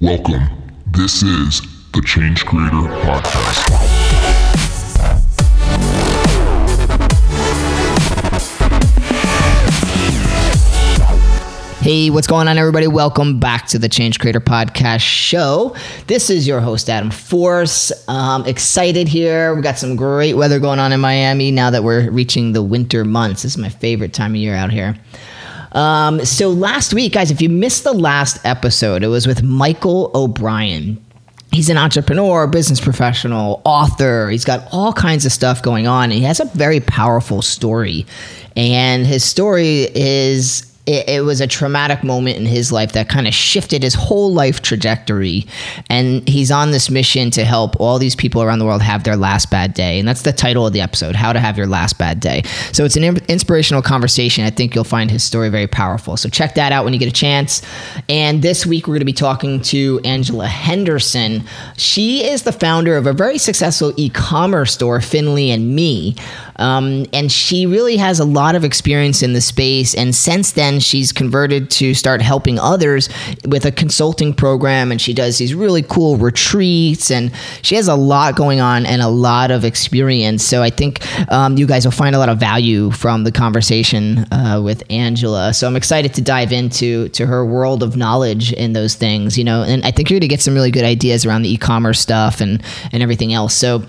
Welcome. This is the Change Creator Podcast. Hey, what's going on, everybody? Welcome back to the Change Creator Podcast show. This is your host, Adam Force. Um, excited here. We've got some great weather going on in Miami now that we're reaching the winter months. This is my favorite time of year out here. Um, so, last week, guys, if you missed the last episode, it was with Michael O'Brien. He's an entrepreneur, business professional, author. He's got all kinds of stuff going on. He has a very powerful story. And his story is it, it, was a traumatic moment in his life that kind of shifted his whole life trajectory. And he's on this mission to help all these people around the world have their last bad day. And that's the title of the episode How to Have Your Last Bad Day. So it's an inspirational conversation. I think you'll find his story very powerful. So check that out when you get a chance. And this week, we're going to be talking to Angela Henderson. She is the founder of a very successful e commerce store, Finley and Me. Um, and she really has a lot of experience in the space. And since then, she's converted to start helping others with a consulting program. And she does these really cool retreats. And she has a lot going on and a lot of experience. So I think um, you guys will find a lot of value from the conversation uh, with Angela. So I'm excited to dive into to her world of knowledge in those things, you know. And I think you're going to get some really good ideas around the e-commerce stuff and and everything else. So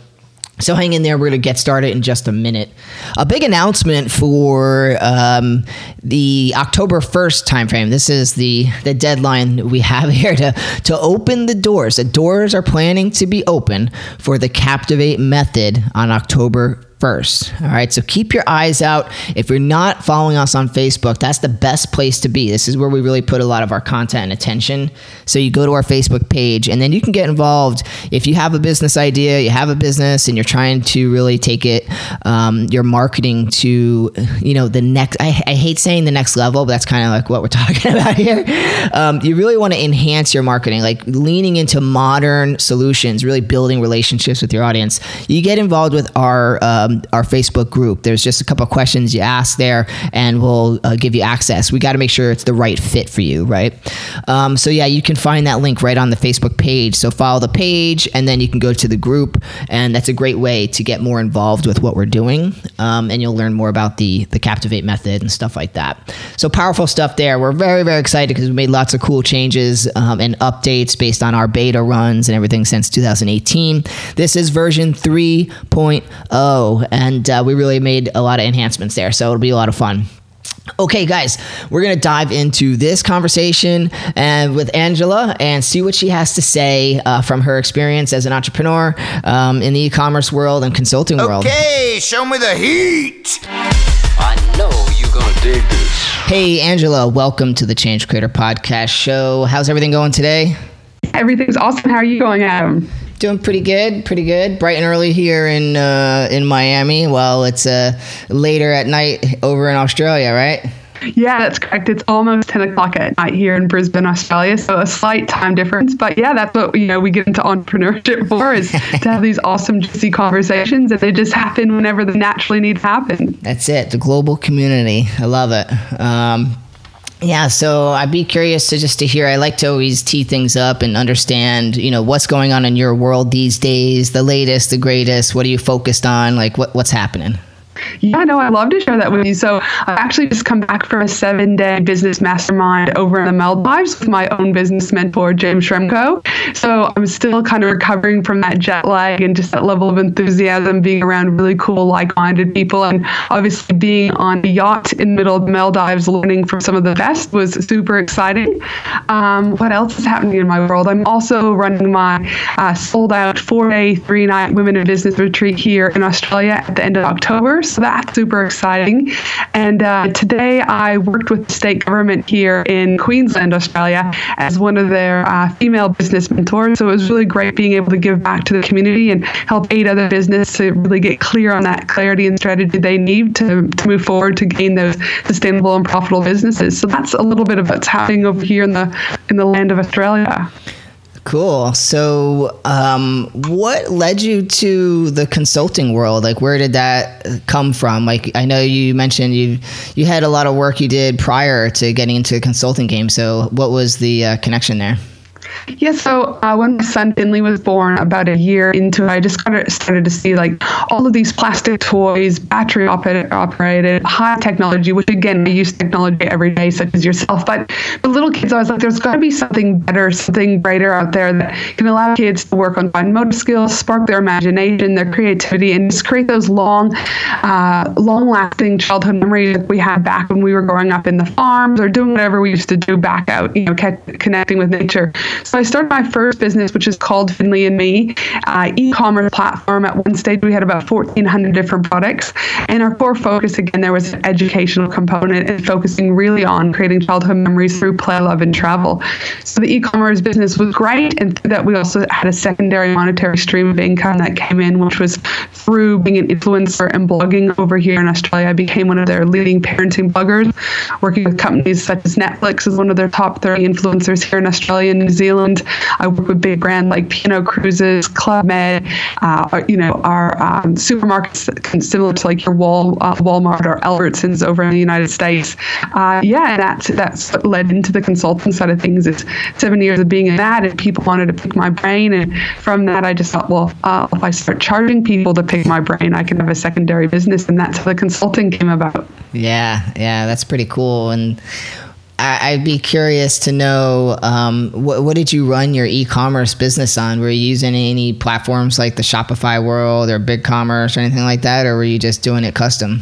so hang in there. We're going to get started in just a minute. A big announcement for um, the October 1st timeframe. This is the, the deadline we have here to, to open the doors. The doors are planning to be open for the Captivate method on October first. All right. So keep your eyes out. If you're not following us on Facebook, that's the best place to be. This is where we really put a lot of our content and attention. So you go to our Facebook page and then you can get involved. If you have a business idea, you have a business and you're trying to really take it, um, your marketing to, you know, the next, I, I hate saying the next level, but that's kind of like what we're talking about here. Um, you really want to enhance your marketing, like leaning into modern solutions, really building relationships with your audience. You get involved with our, uh, um, our Facebook group. There's just a couple questions you ask there, and we'll uh, give you access. We got to make sure it's the right fit for you, right? Um, so yeah, you can find that link right on the Facebook page. So follow the page, and then you can go to the group, and that's a great way to get more involved with what we're doing, um, and you'll learn more about the the Captivate method and stuff like that. So powerful stuff there. We're very very excited because we made lots of cool changes um, and updates based on our beta runs and everything since 2018. This is version 3.0 and uh, we really made a lot of enhancements there. So it'll be a lot of fun. Okay, guys, we're going to dive into this conversation and with Angela and see what she has to say uh, from her experience as an entrepreneur um, in the e-commerce world and consulting world. Okay, show me the heat. I know you're going to dig this. Hey, Angela, welcome to the Change Creator Podcast show. How's everything going today? Everything's awesome. How are you going, Adam? Doing pretty good, pretty good. Bright and early here in uh, in Miami. Well, it's uh, later at night over in Australia, right? Yeah, that's correct. It's almost 10 o'clock at night here in Brisbane, Australia. So a slight time difference. But yeah, that's what, you know, we get into entrepreneurship for is to have these awesome, juicy conversations and they just happen whenever they naturally need to happen. That's it. The global community. I love it. Um, yeah, so I'd be curious to just to hear. I like to always tee things up and understand, you know, what's going on in your world these days, the latest, the greatest. What are you focused on? Like, what what's happening? Yeah, no, I'd love to share that with you. So I've actually just come back from a seven day business mastermind over in the Maldives with my own business mentor, James Schramko. So I'm still kind of recovering from that jet lag and just that level of enthusiasm, being around really cool, like minded people. And obviously being on a yacht in the middle of the Maldives, learning from some of the best was super exciting. Um, what else is happening in my world? I'm also running my uh, sold out four day, three night women in business retreat here in Australia at the end of October. So that's super exciting. And uh, today I worked with the state government here in Queensland, Australia, as one of their uh, female business mentors. So it was really great being able to give back to the community and help aid other business to really get clear on that clarity and strategy they need to, to move forward to gain those sustainable and profitable businesses. So that's a little bit of what's happening over here in the in the land of Australia. Cool. So, um, what led you to the consulting world? Like, where did that come from? Like, I know you mentioned you you had a lot of work you did prior to getting into the consulting game. So, what was the uh, connection there? Yeah, so uh, when my son Finley was born, about a year into it, I just started to see like all of these plastic toys, battery operated, high technology, which again, I use technology every day, such as yourself. But for little kids, I was like, there's got to be something better, something brighter out there that can allow kids to work on fine motor skills, spark their imagination, their creativity, and just create those long, uh, long-lasting childhood memories that we had back when we were growing up in the farms or doing whatever we used to do back out, you know, connecting with nature. So I started my first business, which is called Finley and Me, uh, e-commerce platform. At one stage, we had about 1,400 different products, and our core focus again there was an educational component and focusing really on creating childhood memories through play, love, and travel. So the e-commerce business was great, and through that we also had a secondary monetary stream of income that came in, which was through being an influencer and blogging over here in Australia. I became one of their leading parenting bloggers, working with companies such as Netflix as one of their top 30 influencers here in Australia and New Zealand. I work with big brands like P&O Cruises, Club Med, uh, you know, our um, supermarkets similar to like your Wal, uh, Walmart or Albertsons over in the United States. Uh, yeah, and that's that's what led into the consulting side of things. It's seven years of being in that, and people wanted to pick my brain, and from that, I just thought, well, uh, if I start charging people to pick my brain, I can have a secondary business, and that's how the consulting came about. Yeah, yeah, that's pretty cool, and I, would be curious to know um, what, what, did you run your e-commerce business on? Were you using any platforms like the Shopify World or BigCommerce or anything like that, or were you just doing it custom?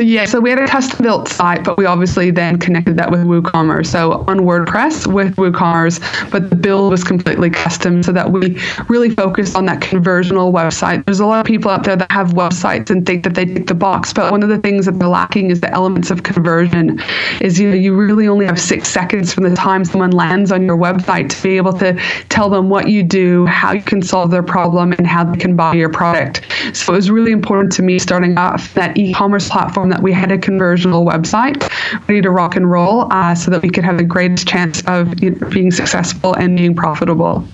So yeah, so we had a custom built site, but we obviously then connected that with WooCommerce. So on WordPress with WooCommerce, but the build was completely custom so that we really focused on that conversional website. There's a lot of people out there that have websites and think that they tick the box, but one of the things that they're lacking is the elements of conversion. Is you know you really only have six seconds from the time someone lands on your website to be able to tell them what you do, how you can solve their problem, and how they can buy your product. So it was really important to me starting off that e-commerce platform platform that we had a conversional website ready to rock and roll uh, so that we could have the greatest chance of being successful and being profitable.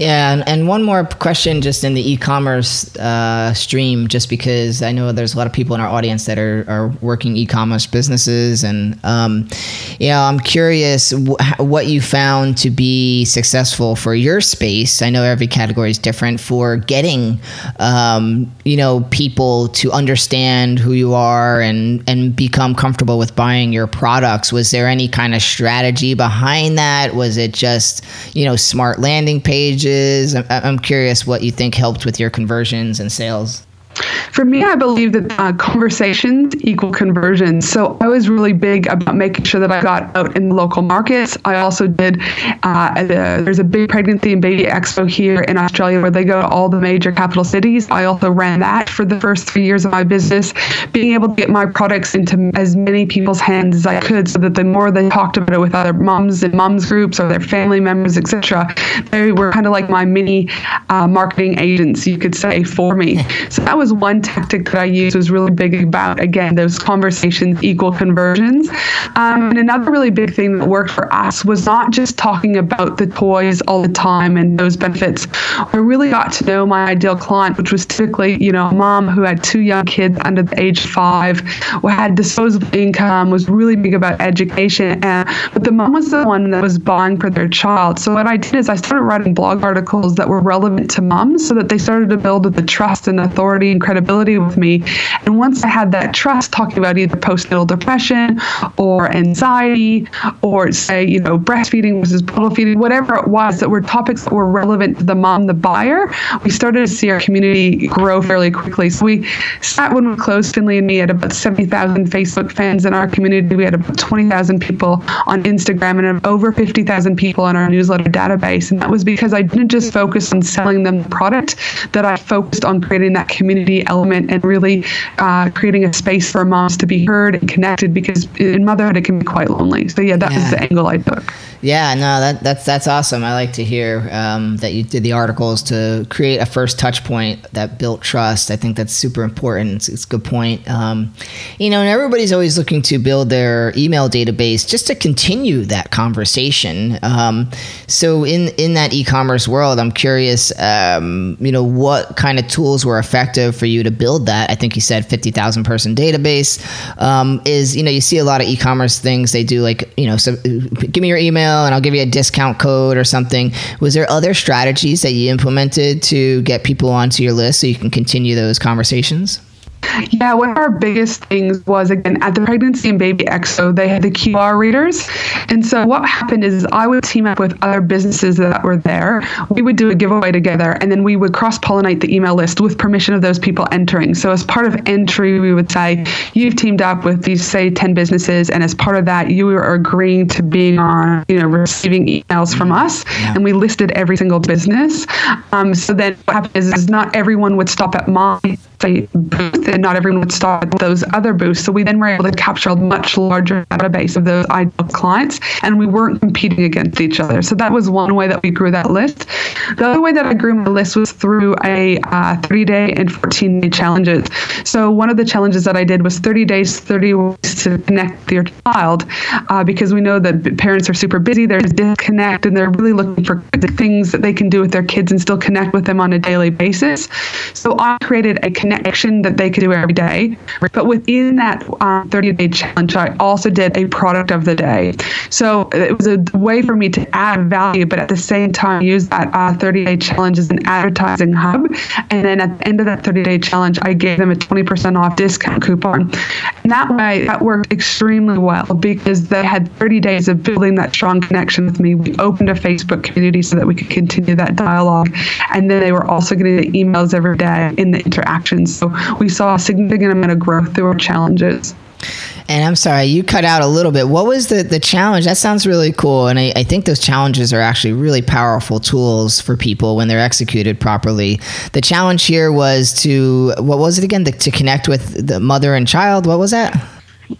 Yeah, and, and one more question just in the e-commerce uh, stream, just because I know there's a lot of people in our audience that are, are working e-commerce businesses, and um, you know, I'm curious wh- what you found to be successful for your space. I know every category is different for getting, um, you know, people to understand who you are and and become comfortable with buying your products. Was there any kind of strategy behind that? Was it just you know smart landing pages? I'm curious what you think helped with your conversions and sales. For me, I believe that uh, conversations equal conversions. So I was really big about making sure that I got out in the local markets. I also did, uh, there's a big pregnancy and baby expo here in Australia where they go to all the major capital cities. I also ran that for the first three years of my business, being able to get my products into as many people's hands as I could so that the more they talked about it with other moms and moms groups or their family members, etc., they were kind of like my mini uh, marketing agents, you could say, for me. So that was one tactic that I used was really big about again those conversations equal conversions. Um, and another really big thing that worked for us was not just talking about the toys all the time and those benefits. I really got to know my ideal client, which was typically you know a mom who had two young kids under the age of five, who had disposable income, was really big about education, and, but the mom was the one that was buying for their child. So what I did is I started writing blog articles that were relevant to moms, so that they started to build the trust and authority credibility with me. And once I had that trust talking about either postnatal depression or anxiety or say, you know, breastfeeding versus bottle feeding, whatever it was that were topics that were relevant to the mom, the buyer, we started to see our community grow fairly quickly. So we sat when we closed Finley and me at about 70,000 Facebook fans in our community. We had about 20,000 people on Instagram and over 50,000 people on our newsletter database. And that was because I didn't just focus on selling them the product, that I focused on creating that community element and really uh, creating a space for moms to be heard and connected because in motherhood it can be quite lonely. So yeah, that yeah. was the angle I took. Yeah, no, that, that's that's awesome. I like to hear um, that you did the articles to create a first touch point that built trust. I think that's super important. It's, it's a good point. Um, you know, and everybody's always looking to build their email database just to continue that conversation. Um, so in in that e-commerce world, I'm curious, um, you know, what kind of tools were effective for you to build that? I think you said fifty thousand person database. Um, is you know you see a lot of e-commerce things they do like you know so give me your email email and I'll give you a discount code or something. Was there other strategies that you implemented to get people onto your list so you can continue those conversations? Yeah, one of our biggest things was again at the pregnancy and baby expo, they had the QR readers. And so what happened is I would team up with other businesses that were there. We would do a giveaway together and then we would cross pollinate the email list with permission of those people entering. So as part of entry, we would say, you've teamed up with these, say, 10 businesses. And as part of that, you are agreeing to being on, you know, receiving emails from us. Yeah. And we listed every single business. Um, so then what happened is, is not everyone would stop at my say booth and not everyone would start at those other booths. So we then were able to capture a much larger database of those ideal clients and we weren't competing against each other. So that was one way that we grew that list. The other way that I grew my list was through a uh, 30 day and 14 day challenges. So one of the challenges that I did was 30 days, 30 ways to connect with your child uh, because we know that parents are super busy, they're disconnect, and they're really looking for things that they can do with their kids and still connect with them on a daily basis. So I created a connection that they could do every day. But within that um, 30 day challenge, I also did a product of the day. So it was a way for me to add value, but at the same time, use that uh, 30 day challenge as an advertising hub. And then at the end of that 30 day challenge, I gave them a 20% off discount coupon. And that way, that worked extremely well because they had 30 days of building that strong connection with me. We opened a Facebook community so that we could continue that dialogue. And then they were also getting the emails every day in the interactions. So we saw a significant amount of growth through our challenges. And I'm sorry, you cut out a little bit. What was the, the challenge? That sounds really cool. And I, I, think those challenges are actually really powerful tools for people when they're executed properly. The challenge here was to, what was it again? The, to connect with the mother and child. What was that?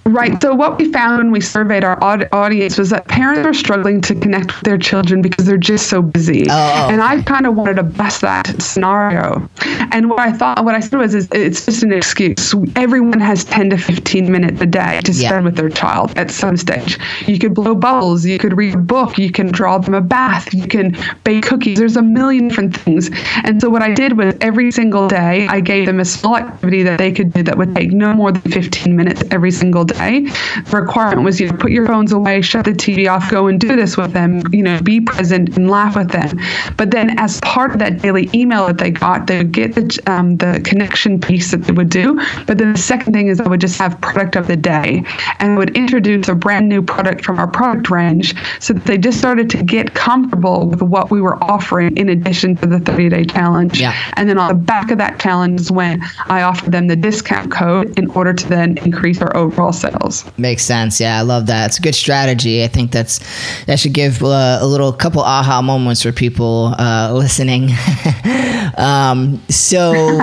Right. So what we found when we surveyed our audience was that parents are struggling to connect with their children because they're just so busy. Oh. oh. And I kind of wanted to bust that scenario. And what I thought, what I said was, is it's just an excuse. Everyone has 10 to 15 minutes a day to spend yeah. with their child at some stage. You could blow bubbles. You could read a book. You can draw them a bath. You can bake cookies. There's a million different things. And so what I did was every single day, I gave them a small activity that they could do that would take no more than 15 minutes every single single day. The requirement was you know, put your phones away, shut the TV off, go and do this with them, you know, be present and laugh with them. But then as part of that daily email that they got, they would get the, um, the connection piece that they would do. But then the second thing is I would just have product of the day and I would introduce a brand new product from our product range so that they just started to get comfortable with what we were offering in addition to the 30 day challenge. Yeah. And then on the back of that challenge is when I offered them the discount code in order to then increase our overall sales. Makes sense. Yeah, I love that. It's a good strategy. I think that's that should give uh, a little couple aha moments for people uh, listening. um, so,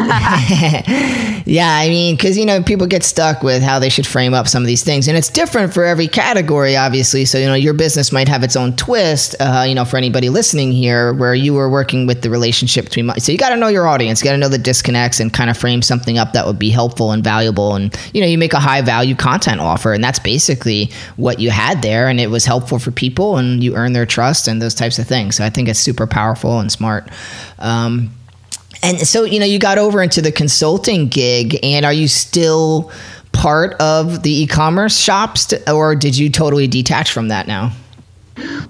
yeah, I mean, because you know people get stuck with how they should frame up some of these things, and it's different for every category, obviously. So you know your business might have its own twist. Uh, you know, for anybody listening here, where you were working with the relationship between, so you got to know your audience, got to know the disconnects, and kind of frame something up that would be helpful and valuable, and you know you make a high value content content offer. And that's basically what you had there. And it was helpful for people and you earn their trust and those types of things. So I think it's super powerful and smart. Um, and so, you know, you got over into the consulting gig, and are you still part of the e commerce shops, or did you totally detach from that now?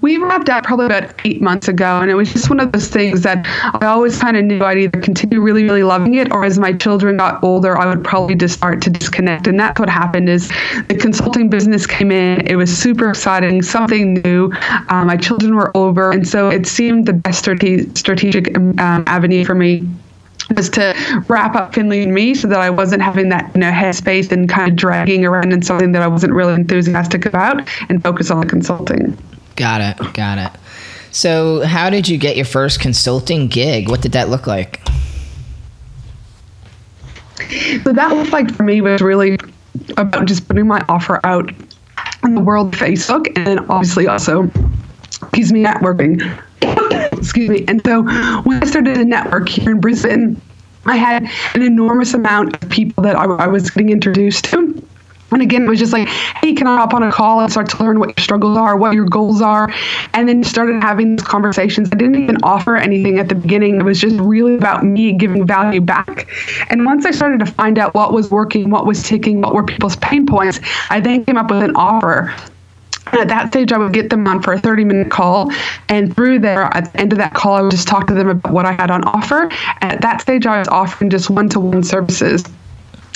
We wrapped up probably about eight months ago, and it was just one of those things that I always kind of knew I'd either continue really, really loving it, or as my children got older, I would probably just start to disconnect. And that's what happened. Is the consulting business came in, it was super exciting, something new. Um, my children were over, and so it seemed the best strategic um, avenue for me was to wrap up Finley and me so that I wasn't having that you know headspace and kind of dragging around in something that I wasn't really enthusiastic about and focus on the consulting. Got it. Got it. So, how did you get your first consulting gig? What did that look like? So that was like for me was really about just putting my offer out in the world Facebook and obviously also excuse me networking. excuse me. And so when I started a network here in Brisbane, I had an enormous amount of people that I, I was getting introduced to and again, it was just like, hey, can I hop on a call and start to learn what your struggles are, what your goals are? And then started having these conversations. I didn't even offer anything at the beginning. It was just really about me giving value back. And once I started to find out what was working, what was ticking, what were people's pain points, I then came up with an offer at that stage, I would get them on for a 30 minute call. And through there, at the end of that call, I would just talk to them about what I had on offer. And at that stage, I was offering just one to one services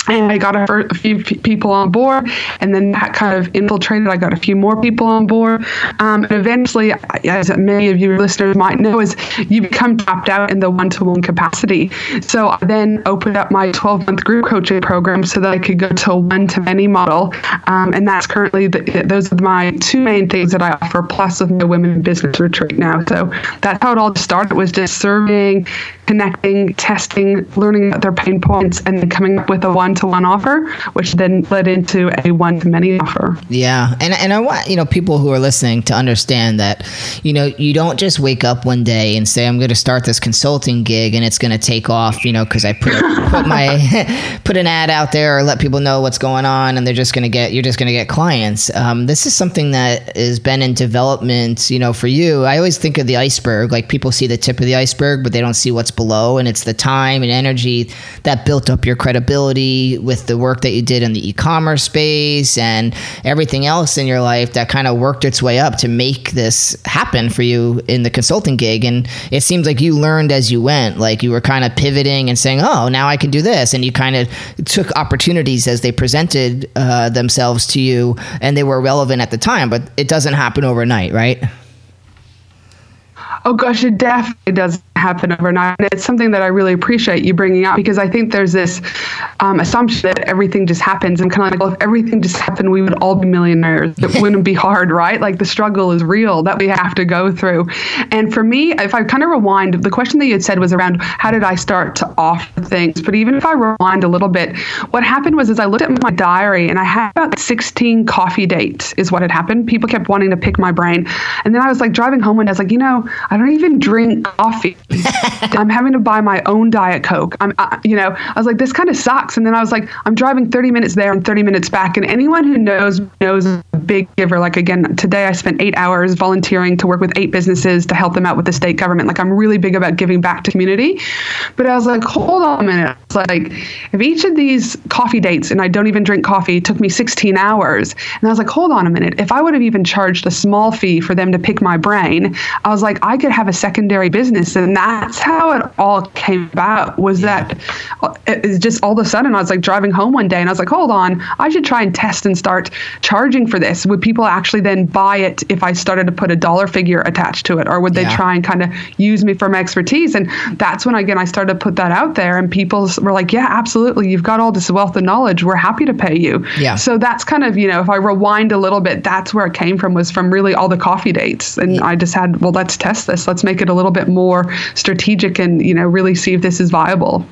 and I got a, a few people on board, and then that kind of infiltrated. I got a few more people on board, um, and eventually, as many of you listeners might know, is you become tapped out in the one-to-one capacity. So I then opened up my 12-month group coaching program so that I could go to a one-to-many model, um, and that's currently the, those are my two main things that I offer, plus with my women in business retreat now. So that's how it all started. Was just serving, connecting, testing, learning about their pain points, and then coming up with a one to one offer, which then led into a one to many offer. Yeah, and and I want you know people who are listening to understand that you know you don't just wake up one day and say I'm going to start this consulting gig and it's going to take off. You know, because I put put my put an ad out there or let people know what's going on, and they're just going to get you're just going to get clients. Um, this is something that has been in development. You know, for you, I always think of the iceberg. Like people see the tip of the iceberg, but they don't see what's below, and it's the time and energy that built up your credibility with the work that you did in the e-commerce space and everything else in your life that kind of worked its way up to make this happen for you in the consulting gig. And it seems like you learned as you went, like you were kind of pivoting and saying, "Oh, now I can do this," and you kind of took opportunities as they presented uh, themselves to you, and they were relevant at the time. But it doesn't happen overnight, right? Oh gosh, it definitely doesn't happen overnight. And it's something that I really appreciate you bringing up because I think there's this um, assumption that everything just happens and kind of like, well, if everything just happened, we would all be millionaires. It wouldn't be hard, right? Like the struggle is real that we have to go through. And for me, if I kind of rewind, the question that you had said was around how did I start to offer things? But even if I rewind a little bit, what happened was as I looked at my diary and I had about 16 coffee dates is what had happened. People kept wanting to pick my brain. And then I was like driving home and I was like, you know, I don't even drink coffee. I'm having to buy my own Diet Coke. I'm, I, you know, I was like, this kind of sucks. And then I was like, I'm driving 30 minutes there and 30 minutes back. And anyone who knows knows a big giver. Like again, today I spent eight hours volunteering to work with eight businesses to help them out with the state government. Like I'm really big about giving back to community. But I was like, hold on a minute. It's like if each of these coffee dates, and I don't even drink coffee, took me 16 hours. And I was like, hold on a minute. If I would have even charged a small fee for them to pick my brain, I was like, I could have a secondary business. And that's how it all came about was that uh, it just all of a sudden I was like driving home one day and I was like, hold on, I should try and test and start charging for this. Would people actually then buy it if I started to put a dollar figure attached to it? Or would they yeah. try and kind of use me for my expertise? And that's when, again, I started to put that out there and people were like, yeah, absolutely. You've got all this wealth of knowledge. We're happy to pay you. Yeah. So that's kind of, you know, if I rewind a little bit, that's where it came from was from really all the coffee dates. And yeah. I just had, well, let's test this. Let's make it a little bit more strategic and, you know, really see if this is viable.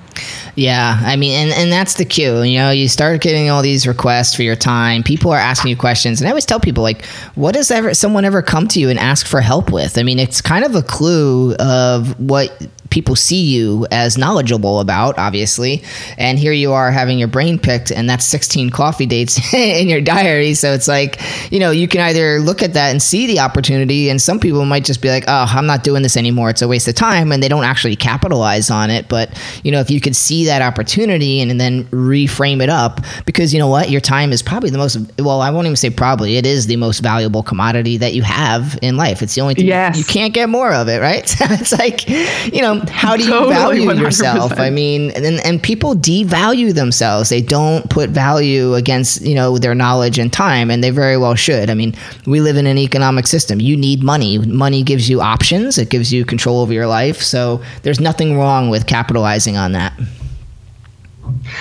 Yeah, I mean, and, and that's the cue. You know, you start getting all these requests for your time. People are asking you questions, and I always tell people like, "What does ever someone ever come to you and ask for help with?" I mean, it's kind of a clue of what people see you as knowledgeable about, obviously. And here you are having your brain picked, and that's 16 coffee dates in your diary. So it's like, you know, you can either look at that and see the opportunity, and some people might just be like, oh, I'm not doing this anymore. It's a waste of time. And they don't actually capitalize on it. But, you know, if you could see that opportunity and, and then reframe it up, because you know what? Your time is probably the most, well, I won't even say probably, it is the most valuable commodity that you have in life. It's the only thing yes. you can't get more of it, right? it's like, you know, how do you totally, value 100%. yourself? I mean, and and people devalue themselves. They don't put value against you know their knowledge and time, and they very well should. I mean, we live in an economic system. You need money. Money gives you options. It gives you control over your life. So there's nothing wrong with capitalizing on that.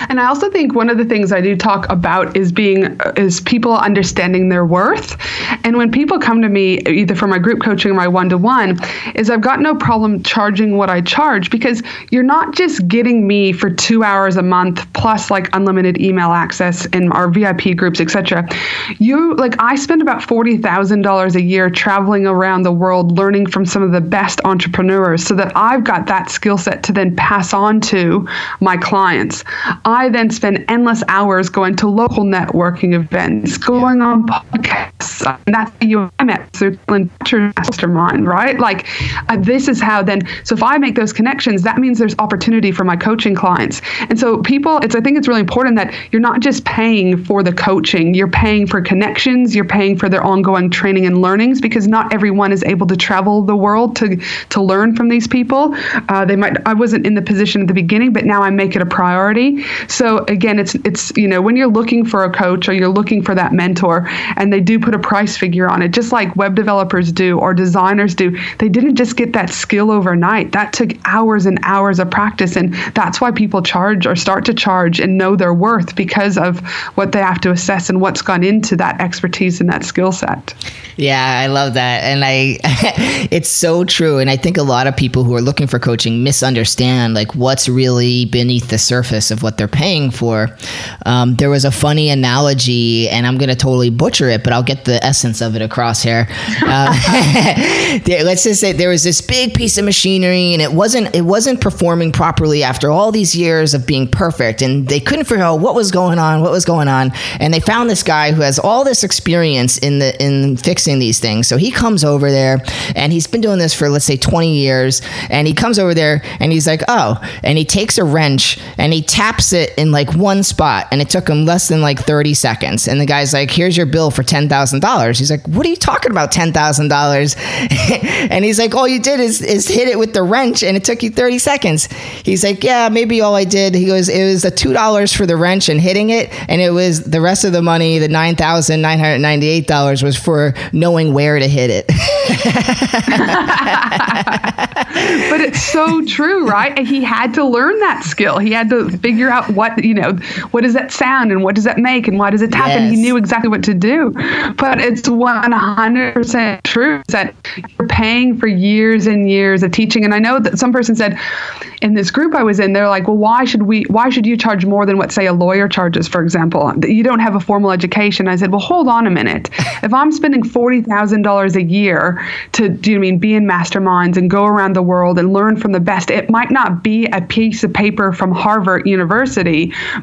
And I also think one of the things I do talk about is being is people understanding their worth. And when people come to me either for my group coaching or my one-to-one, is I've got no problem charging what I charge because you're not just getting me for 2 hours a month plus like unlimited email access in our VIP groups, etc. You like I spend about $40,000 a year traveling around the world learning from some of the best entrepreneurs so that I've got that skill set to then pass on to my clients. I then spend endless hours going to local networking events, going on podcasts. And that's you I met through Mastermind, right? Like uh, this is how then. So if I make those connections, that means there's opportunity for my coaching clients. And so people, it's I think it's really important that you're not just paying for the coaching, you're paying for connections, you're paying for their ongoing training and learnings because not everyone is able to travel the world to to learn from these people. Uh, they might. I wasn't in the position at the beginning, but now I make it a priority. So again, it's it's you know when you're looking for a coach or you're looking for that mentor, and they do put a price figure on it, just like web developers do or designers do. They didn't just get that skill overnight. That took hours and hours of practice, and that's why people charge or start to charge and know their worth because of what they have to assess and what's gone into that expertise and that skill set. Yeah, I love that. And I it's so true. And I think a lot of people who are looking for coaching misunderstand like what's really beneath the surface of what they're paying for. Um, there was a funny analogy, and I'm gonna totally butcher it, but I'll get the essence of it across here. Uh, let's just say there was this big piece of machinery and it wasn't it wasn't performing properly after all these years of being perfect and they couldn't figure out what was going on, what was going on. And they found this guy who has all this experience in the in fixing these things. So he comes over there and he's been doing this for let's say 20 years and he comes over there and he's like, "Oh." And he takes a wrench and he taps it in like one spot and it took him less than like 30 seconds. And the guy's like, "Here's your bill for $10,000." He's like, "What are you talking about $10,000?" and he's like, "All you did is is hit it with the wrench and it took you 30 seconds." He's like, "Yeah, maybe all I did." He goes, "It was the $2 for the wrench and hitting it and it was the rest of the money, the $9,998 was for knowing where to hit it." but it's so true, right? And he had to learn that skill. He had to figure out what, you know, what does that sound and what does that make and why does it happen. Yes. He knew exactly what to do. But it's 100% true that you're paying for years and years of teaching. And I know that some person said in this group I was in, they're like, well, why should we, why should you charge more than what, say, a lawyer charges, for example? You don't have a formal education. I said, well, hold on a minute. If I'm spending $40,000 a year to, do you mean be in masterminds and go around the world and learn from the best, it might not be a piece of paper from Harvard University,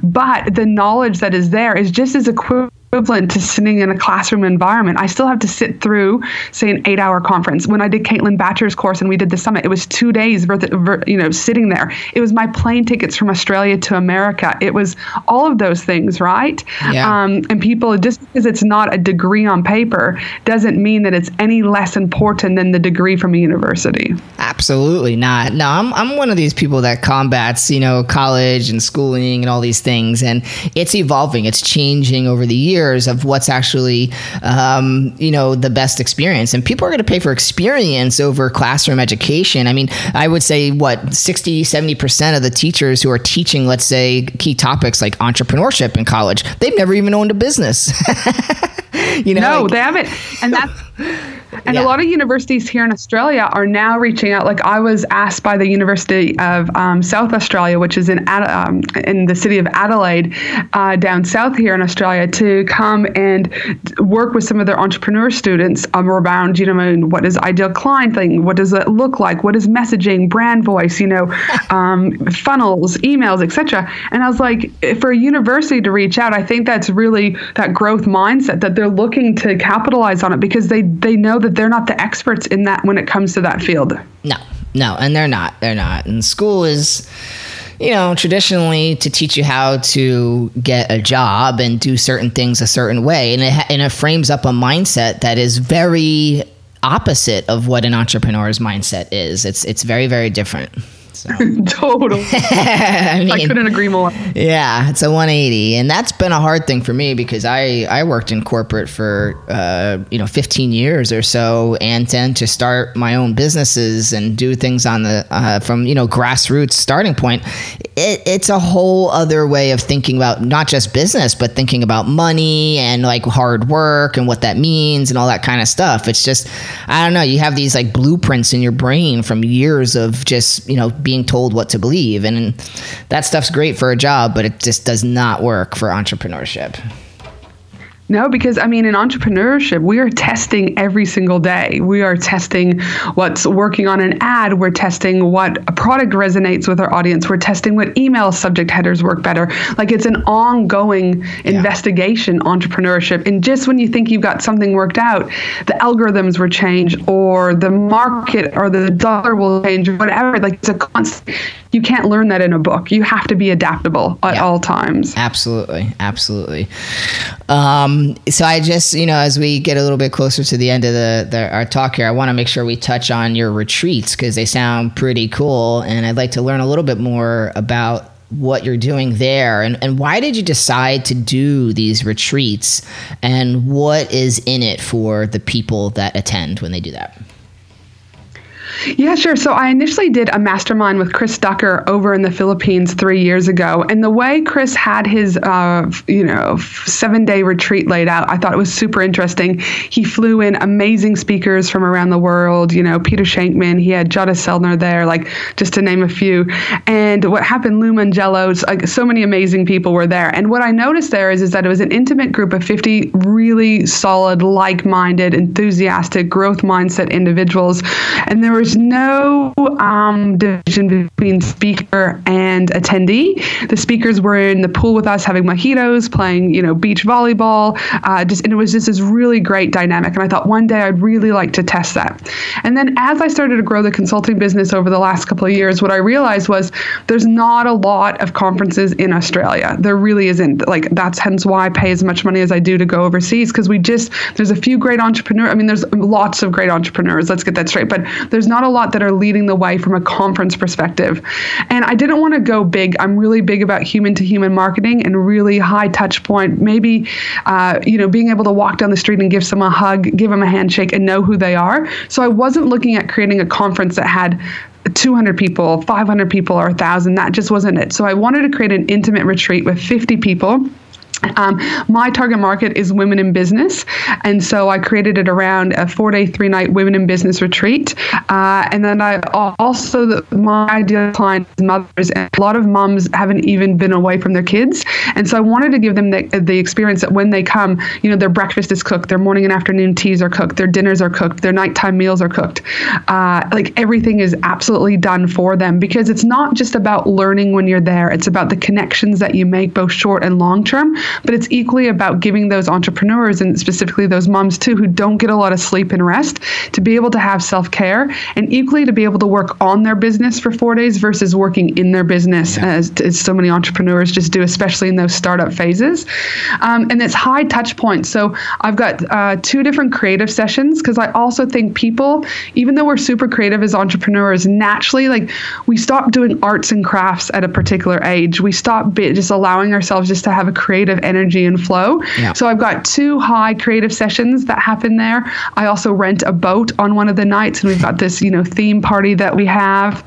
but the knowledge that is there is just as equivalent equivalent to sitting in a classroom environment. I still have to sit through, say, an eight-hour conference. When I did Caitlin Bacher's course and we did the summit, it was two days, worth of, you know, sitting there. It was my plane tickets from Australia to America. It was all of those things, right? Yeah. Um, and people, just because it's not a degree on paper, doesn't mean that it's any less important than the degree from a university. Absolutely not. No, I'm I'm one of these people that combats, you know, college and schooling and all these things, and it's evolving. It's changing over the years years of what's actually, um, you know, the best experience. And people are going to pay for experience over classroom education. I mean, I would say what 60, 70% of the teachers who are teaching, let's say, key topics like entrepreneurship in college, they've never even owned a business. you know, no, like, they haven't. And that's and yeah. a lot of universities here in Australia are now reaching out. Like I was asked by the University of um, South Australia, which is in Ad- um, in the city of Adelaide, uh, down south here in Australia, to come and work with some of their entrepreneur students um, around, you know, what is ideal client thing, what does it look like, what is messaging, brand voice, you know, um, funnels, emails, etc. And I was like, for a university to reach out, I think that's really that growth mindset that they're looking to capitalize on it because they they know that they're not the experts in that when it comes to that field. No, no, and they're not. They're not. And school is you know, traditionally to teach you how to get a job and do certain things a certain way. And it, and it frames up a mindset that is very opposite of what an entrepreneur's mindset is. It's, it's very, very different. So. Total. I, mean, I couldn't agree more. Yeah, it's a 180, and that's been a hard thing for me because I I worked in corporate for uh, you know 15 years or so, and then to start my own businesses and do things on the uh, from you know grassroots starting point, it, it's a whole other way of thinking about not just business, but thinking about money and like hard work and what that means and all that kind of stuff. It's just I don't know. You have these like blueprints in your brain from years of just you know being told what to believe. And that stuff's great for a job, but it just does not work for entrepreneurship. No, because I mean, in entrepreneurship, we are testing every single day. We are testing what's working on an ad. We're testing what a product resonates with our audience. We're testing what email subject headers work better. Like it's an ongoing investigation, entrepreneurship. And just when you think you've got something worked out, the algorithms will change, or the market or the dollar will change, or whatever. Like it's a constant. You can't learn that in a book. You have to be adaptable at Yeah. all times. Absolutely, absolutely. Um, so I just, you know, as we get a little bit closer to the end of the, the our talk here, I want to make sure we touch on your retreats because they sound pretty cool, and I'd like to learn a little bit more about what you're doing there and, and why did you decide to do these retreats and what is in it for the people that attend when they do that Yeah, sure. So I initially did a mastermind with Chris Ducker over in the Philippines three years ago, and the way Chris had his, uh, you know, seven-day retreat laid out, I thought it was super interesting. He flew in amazing speakers from around the world. You know, Peter Shankman. He had Jutta Selner there, like just to name a few. And what happened, Lou Mongello, like so many amazing people were there. And what I noticed there is, is that it was an intimate group of 50 really solid, like-minded, enthusiastic, growth mindset individuals, and there was no um, division between speaker and attendee. The speakers were in the pool with us, having mojitos, playing, you know, beach volleyball. Uh, just and it was just this really great dynamic. And I thought one day I'd really like to test that. And then as I started to grow the consulting business over the last couple of years, what I realized was there's not a lot of conferences in Australia. There really isn't. Like that's hence why I pay as much money as I do to go overseas because we just there's a few great entrepreneurs. I mean, there's lots of great entrepreneurs. Let's get that straight. But there's not a lot that are leading the way from a conference perspective. And I didn't want to go big. I'm really big about human to human marketing and really high touch point. Maybe, uh, you know, being able to walk down the street and give someone a hug, give them a handshake, and know who they are. So I wasn't looking at creating a conference that had 200 people, 500 people, or 1,000. That just wasn't it. So I wanted to create an intimate retreat with 50 people. Um, my target market is women in business, and so I created it around a four-day, three-night women in business retreat. Uh, and then I also my ideal client is mothers, and a lot of moms haven't even been away from their kids, and so I wanted to give them the, the experience that when they come, you know, their breakfast is cooked, their morning and afternoon teas are cooked, their dinners are cooked, their nighttime meals are cooked, uh, like everything is absolutely done for them because it's not just about learning when you're there; it's about the connections that you make, both short and long term but it's equally about giving those entrepreneurs and specifically those moms too who don't get a lot of sleep and rest to be able to have self-care and equally to be able to work on their business for four days versus working in their business as, as so many entrepreneurs just do especially in those startup phases. Um, and it's high touch points. So i've got uh, two different creative sessions because i also think people even though we're super creative as entrepreneurs naturally like we stop doing arts and crafts at a particular age. We stop be, just allowing ourselves just to have a creative energy and flow. Yeah. So I've got two high creative sessions that happen there. I also rent a boat on one of the nights, and we've got this, you know, theme party that we have.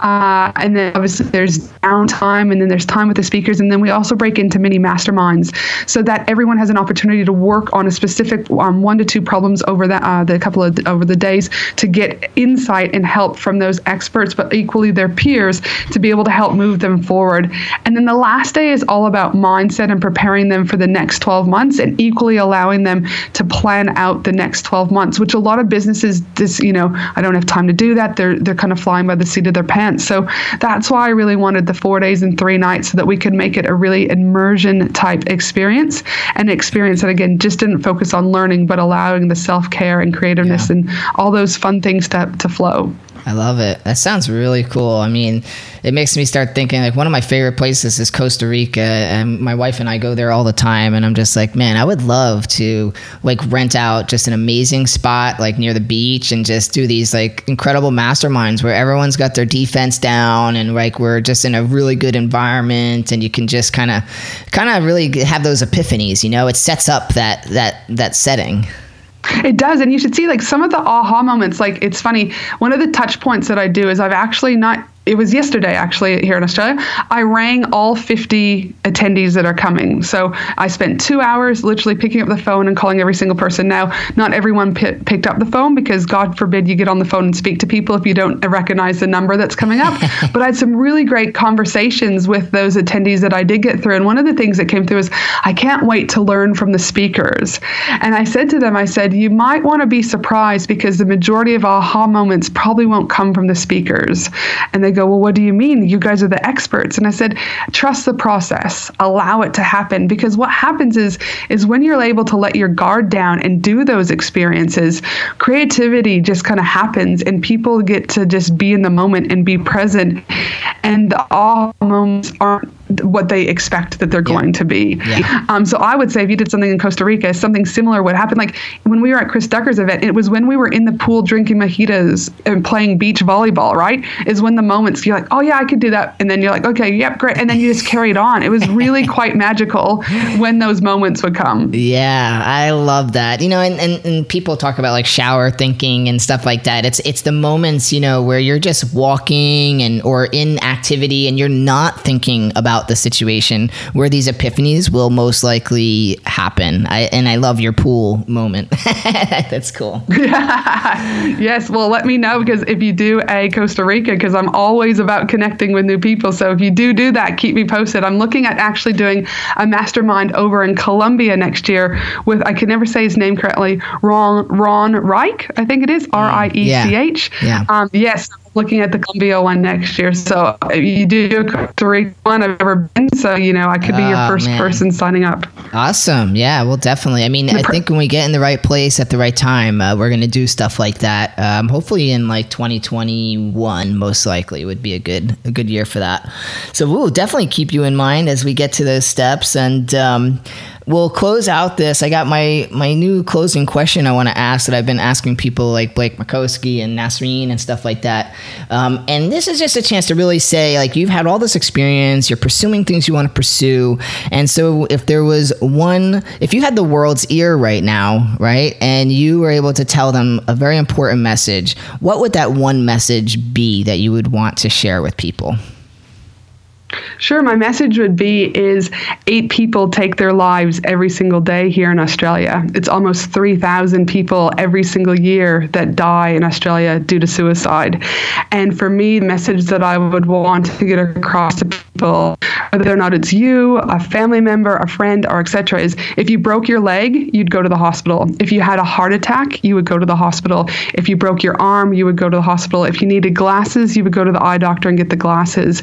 Uh, and then obviously there's downtime, and then there's time with the speakers, and then we also break into mini masterminds so that everyone has an opportunity to work on a specific um, one to two problems over the uh, the couple of over the days to get insight and help from those experts, but equally their peers to be able to help move them forward. And then the last day is all about mindset and preparing them for the next 12 months and equally allowing them to plan out the next 12 months, which a lot of businesses this, you know, I don't have time to do that. They're they're kind of flying by the seat of their pants. So that's why I really wanted the 4 days and 3 nights so that we could make it a really immersion type experience, an experience that again just didn't focus on learning but allowing the self-care and creativeness Yeah. and all those fun things to to flow. I love it. That sounds really cool. I mean, it makes me start thinking like one of my favorite places is Costa Rica, and my wife and I go there all the time. And I'm just like, man, I would love to like rent out just an amazing spot like near the beach and just do these like incredible masterminds where everyone's got their defense down and like we're just in a really good environment, and you can just kind of, kind of really have those epiphanies. You know, it sets up that that that setting. It does, and you should see like some of the aha moments. Like it's funny. One of the touch points that I do is I've actually not it was yesterday actually here in Australia. I rang all 50 attendees that are coming. So I spent two hours literally picking up the phone and calling every single person. Now, not everyone p- picked up the phone because God forbid you get on the phone and speak to people if you don't recognize the number that's coming up. but I had some really great conversations with those attendees that I did get through. And one of the things that came through is I can't wait to learn from the speakers. And I said to them, I said, you might want to be surprised because the majority of aha moments probably won't come from the speakers. And they go, Well, what do you mean? You guys are the experts. And I said, Trust the process, allow it to happen. Because what happens is, is when you're able to let your guard down and do those experiences, creativity just kind of happens and people get to just be in the moment and be present. And the awe moments aren't what they expect that they're yeah. going to be. Yeah. Um, so I would say if you did something in Costa Rica, something similar would happen. Like when we were at Chris Ducker's event, it was when we were in the pool drinking mojitos and playing beach volleyball, right? Is when the moments you're like, oh yeah, I could do that. And then you're like, okay, yep, great. And then you just carried on. It was really quite magical when those moments would come. Yeah, I love that. You know, and, and, and people talk about like shower thinking and stuff like that. It's it's the moments, you know, where you're just walking and or in activity and you're not thinking about about the situation where these epiphanies will most likely happen. I, and I love your pool moment. That's cool. yes. Well, let me know because if you do a Costa Rica, because I'm always about connecting with new people. So if you do do that, keep me posted. I'm looking at actually doing a mastermind over in Colombia next year with, I can never say his name correctly, Ron, Ron Reich, I think it is, R I E C H. Yeah. Um, yes looking at the Colombia one next year. So you do three one I've ever been. So you know I could be oh, your first man. person signing up. Awesome. Yeah. Well, definitely. I mean, I think when we get in the right place at the right time, uh, we're gonna do stuff like that. Um, hopefully in like 2021, most likely would be a good a good year for that. So we'll definitely keep you in mind as we get to those steps and. Um, we'll close out this. I got my my new closing question I want to ask that I've been asking people like Blake Mycoskie and Nasreen and stuff like that. Um, and this is just a chance to really say like you've had all this experience, you're pursuing things you want to pursue, and so if there was one, if you had the world's ear right now, right, and you were able to tell them a very important message, what would that one message be that you would want to share with people? Sure, my message would be is eight people take their lives every single day here in Australia. It's almost 3,000 people every single year that die in Australia due to suicide. And for me, the message that I would want to get across to people, whether or not it's you, a family member, a friend, or etc., is if you broke your leg, you'd go to the hospital. If you had a heart attack, you would go to the hospital. If you broke your arm, you would go to the hospital. If you needed glasses, you would go to the eye doctor and get the glasses.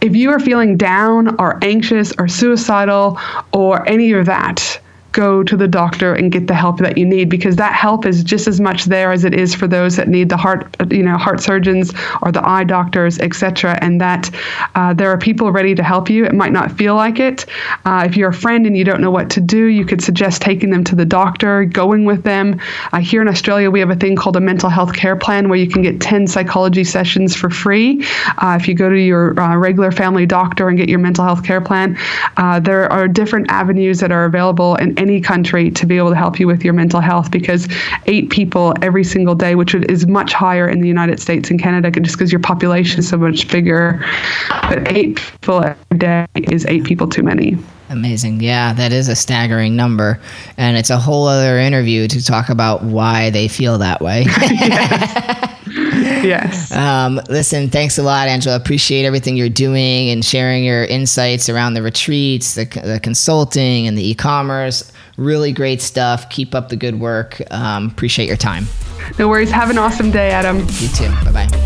If you are feeling down or anxious or suicidal or any of that, go to the doctor and get the help that you need because that help is just as much there as it is for those that need the heart you know heart surgeons or the eye doctors etc and that uh, there are people ready to help you. It might not feel like it. Uh, if you're a friend and you don't know what to do you could suggest taking them to the doctor going with them. Uh, here in australia we have a thing called a mental health care plan where you can get 10 psychology sessions for free. Uh, if you go to your uh, regular family doctor and get your mental health care plan uh, there are different avenues that are available and any country to be able to help you with your mental health because eight people every single day, which is much higher in the United States and Canada just because your population is so much bigger. But eight people every day is eight people too many. Amazing. Yeah, that is a staggering number. And it's a whole other interview to talk about why they feel that way. yes. Um, listen, thanks a lot, Angela. Appreciate everything you're doing and sharing your insights around the retreats, the, the consulting, and the e commerce. Really great stuff. Keep up the good work. Um, appreciate your time. No worries. Have an awesome day, Adam. You too. Bye bye.